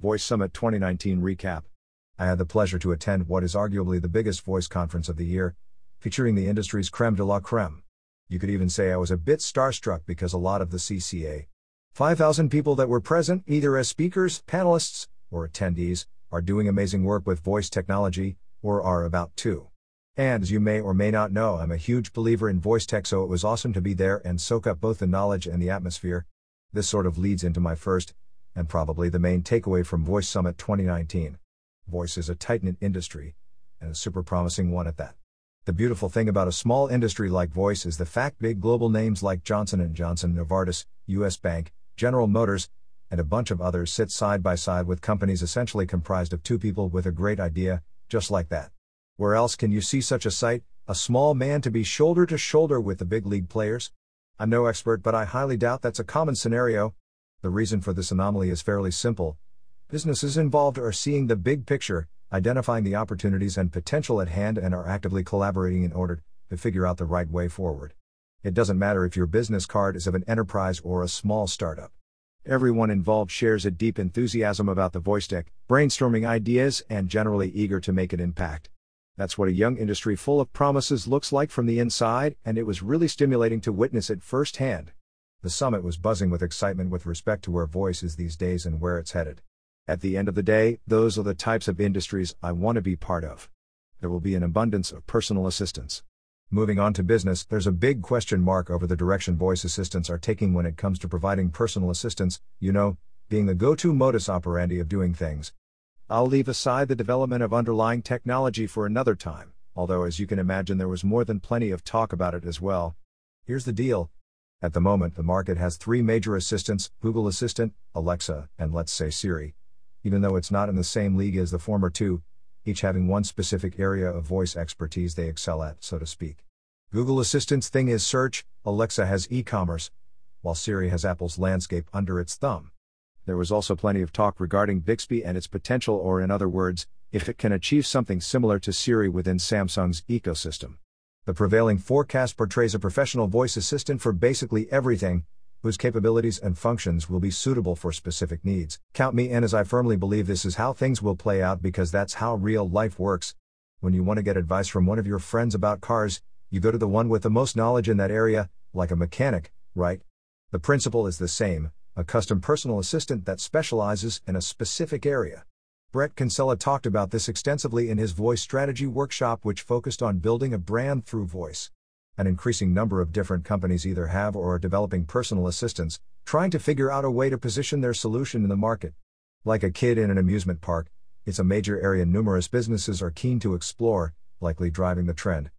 Voice Summit 2019 Recap. I had the pleasure to attend what is arguably the biggest voice conference of the year, featuring the industry's creme de la creme. You could even say I was a bit starstruck because a lot of the CCA 5,000 people that were present, either as speakers, panelists, or attendees, are doing amazing work with voice technology, or are about to. And as you may or may not know, I'm a huge believer in voice tech, so it was awesome to be there and soak up both the knowledge and the atmosphere. This sort of leads into my first, and probably the main takeaway from Voice Summit 2019. Voice is a tight knit industry, and a super promising one at that. The beautiful thing about a small industry like voice is the fact big global names like Johnson & Johnson, Novartis, US Bank, General Motors, and a bunch of others sit side by side with companies essentially comprised of two people with a great idea, just like that. Where else can you see such a sight, a small man to be shoulder to shoulder with the big league players? I'm no expert, but I highly doubt that's a common scenario, the reason for this anomaly is fairly simple. Businesses involved are seeing the big picture, identifying the opportunities and potential at hand, and are actively collaborating in order to figure out the right way forward. It doesn't matter if your business card is of an enterprise or a small startup. Everyone involved shares a deep enthusiasm about the voice tech, brainstorming ideas, and generally eager to make an impact. That's what a young industry full of promises looks like from the inside, and it was really stimulating to witness it firsthand. The summit was buzzing with excitement with respect to where voice is these days and where it's headed. At the end of the day, those are the types of industries I want to be part of. There will be an abundance of personal assistance. Moving on to business, there's a big question mark over the direction voice assistants are taking when it comes to providing personal assistance, you know, being the go to modus operandi of doing things. I'll leave aside the development of underlying technology for another time, although, as you can imagine, there was more than plenty of talk about it as well. Here's the deal at the moment, the market has three major assistants Google Assistant, Alexa, and let's say Siri. Even though it's not in the same league as the former two, each having one specific area of voice expertise they excel at, so to speak. Google Assistant's thing is search, Alexa has e commerce, while Siri has Apple's landscape under its thumb. There was also plenty of talk regarding Bixby and its potential, or in other words, if it can achieve something similar to Siri within Samsung's ecosystem. The prevailing forecast portrays a professional voice assistant for basically everything, whose capabilities and functions will be suitable for specific needs. Count me in as I firmly believe this is how things will play out because that's how real life works. When you want to get advice from one of your friends about cars, you go to the one with the most knowledge in that area, like a mechanic, right? The principle is the same a custom personal assistant that specializes in a specific area. Bret Kinsella talked about this extensively in his voice strategy workshop, which focused on building a brand through voice. An increasing number of different companies either have or are developing personal assistants, trying to figure out a way to position their solution in the market. Like a kid in an amusement park, it's a major area numerous businesses are keen to explore, likely driving the trend.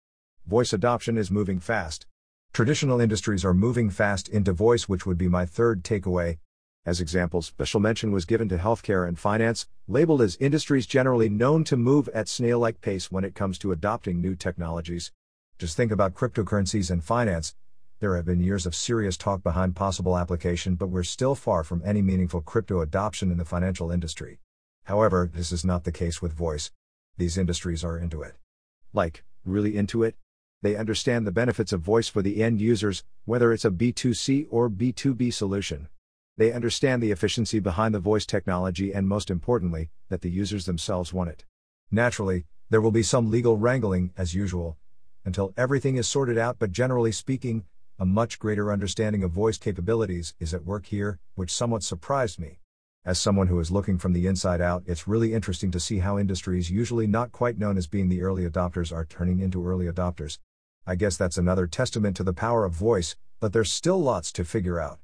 Voice adoption is moving fast. Traditional industries are moving fast into voice, which would be my third takeaway. As examples, special mention was given to healthcare and finance, labeled as industries generally known to move at snail like pace when it comes to adopting new technologies. Just think about cryptocurrencies and finance. There have been years of serious talk behind possible application, but we're still far from any meaningful crypto adoption in the financial industry. However, this is not the case with voice. These industries are into it. Like, really into it? They understand the benefits of voice for the end users, whether it's a B2C or B2B solution. They understand the efficiency behind the voice technology and, most importantly, that the users themselves want it. Naturally, there will be some legal wrangling, as usual, until everything is sorted out, but generally speaking, a much greater understanding of voice capabilities is at work here, which somewhat surprised me. As someone who is looking from the inside out, it's really interesting to see how industries usually not quite known as being the early adopters are turning into early adopters. I guess that's another testament to the power of voice, but there's still lots to figure out.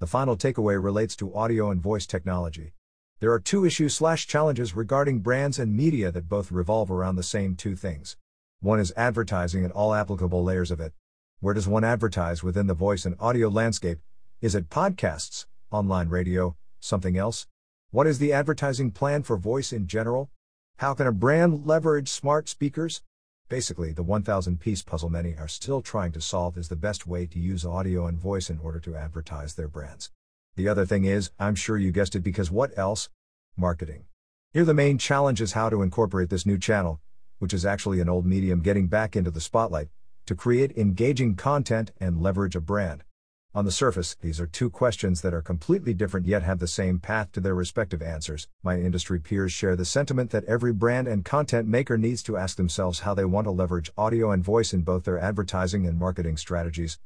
The final takeaway relates to audio and voice technology. There are two issues slash challenges regarding brands and media that both revolve around the same two things. One is advertising and all applicable layers of it. Where does one advertise within the voice and audio landscape? Is it podcasts, online radio, something else? What is the advertising plan for voice in general? How can a brand leverage smart speakers? Basically, the 1000 piece puzzle many are still trying to solve is the best way to use audio and voice in order to advertise their brands. The other thing is, I'm sure you guessed it because what else? Marketing. Here, the main challenge is how to incorporate this new channel, which is actually an old medium getting back into the spotlight, to create engaging content and leverage a brand. On the surface, these are two questions that are completely different yet have the same path to their respective answers. My industry peers share the sentiment that every brand and content maker needs to ask themselves how they want to leverage audio and voice in both their advertising and marketing strategies.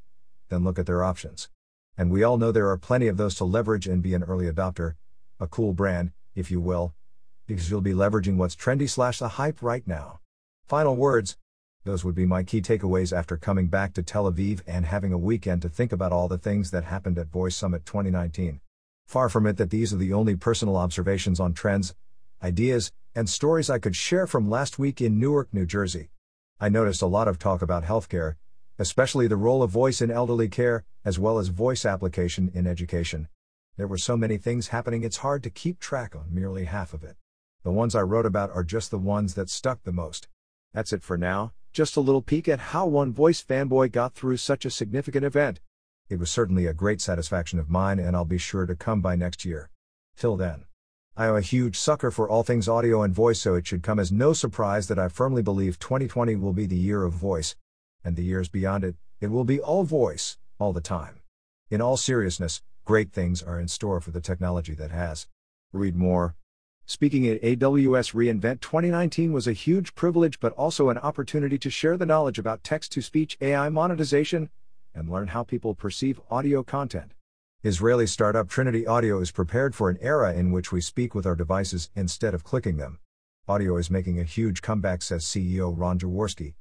Then look at their options. And we all know there are plenty of those to leverage and be an early adopter, a cool brand, if you will, because you'll be leveraging what's trendy slash the hype right now. Final words those would be my key takeaways after coming back to Tel Aviv and having a weekend to think about all the things that happened at Voice Summit 2019. Far from it that these are the only personal observations on trends, ideas, and stories I could share from last week in Newark, New Jersey. I noticed a lot of talk about healthcare, especially the role of voice in elderly care, as well as voice application in education. There were so many things happening it's hard to keep track on merely half of it. The ones I wrote about are just the ones that stuck the most. That's it for now. Just a little peek at how one voice fanboy got through such a significant event. It was certainly a great satisfaction of mine, and I'll be sure to come by next year. Till then. I am a huge sucker for all things audio and voice, so it should come as no surprise that I firmly believe 2020 will be the year of voice. And the years beyond it, it will be all voice, all the time. In all seriousness, great things are in store for the technology that has. Read more. Speaking at AWS reInvent 2019 was a huge privilege but also an opportunity to share the knowledge about text to speech AI monetization and learn how people perceive audio content. Israeli startup Trinity Audio is prepared for an era in which we speak with our devices instead of clicking them. Audio is making a huge comeback, says CEO Ron Jaworski,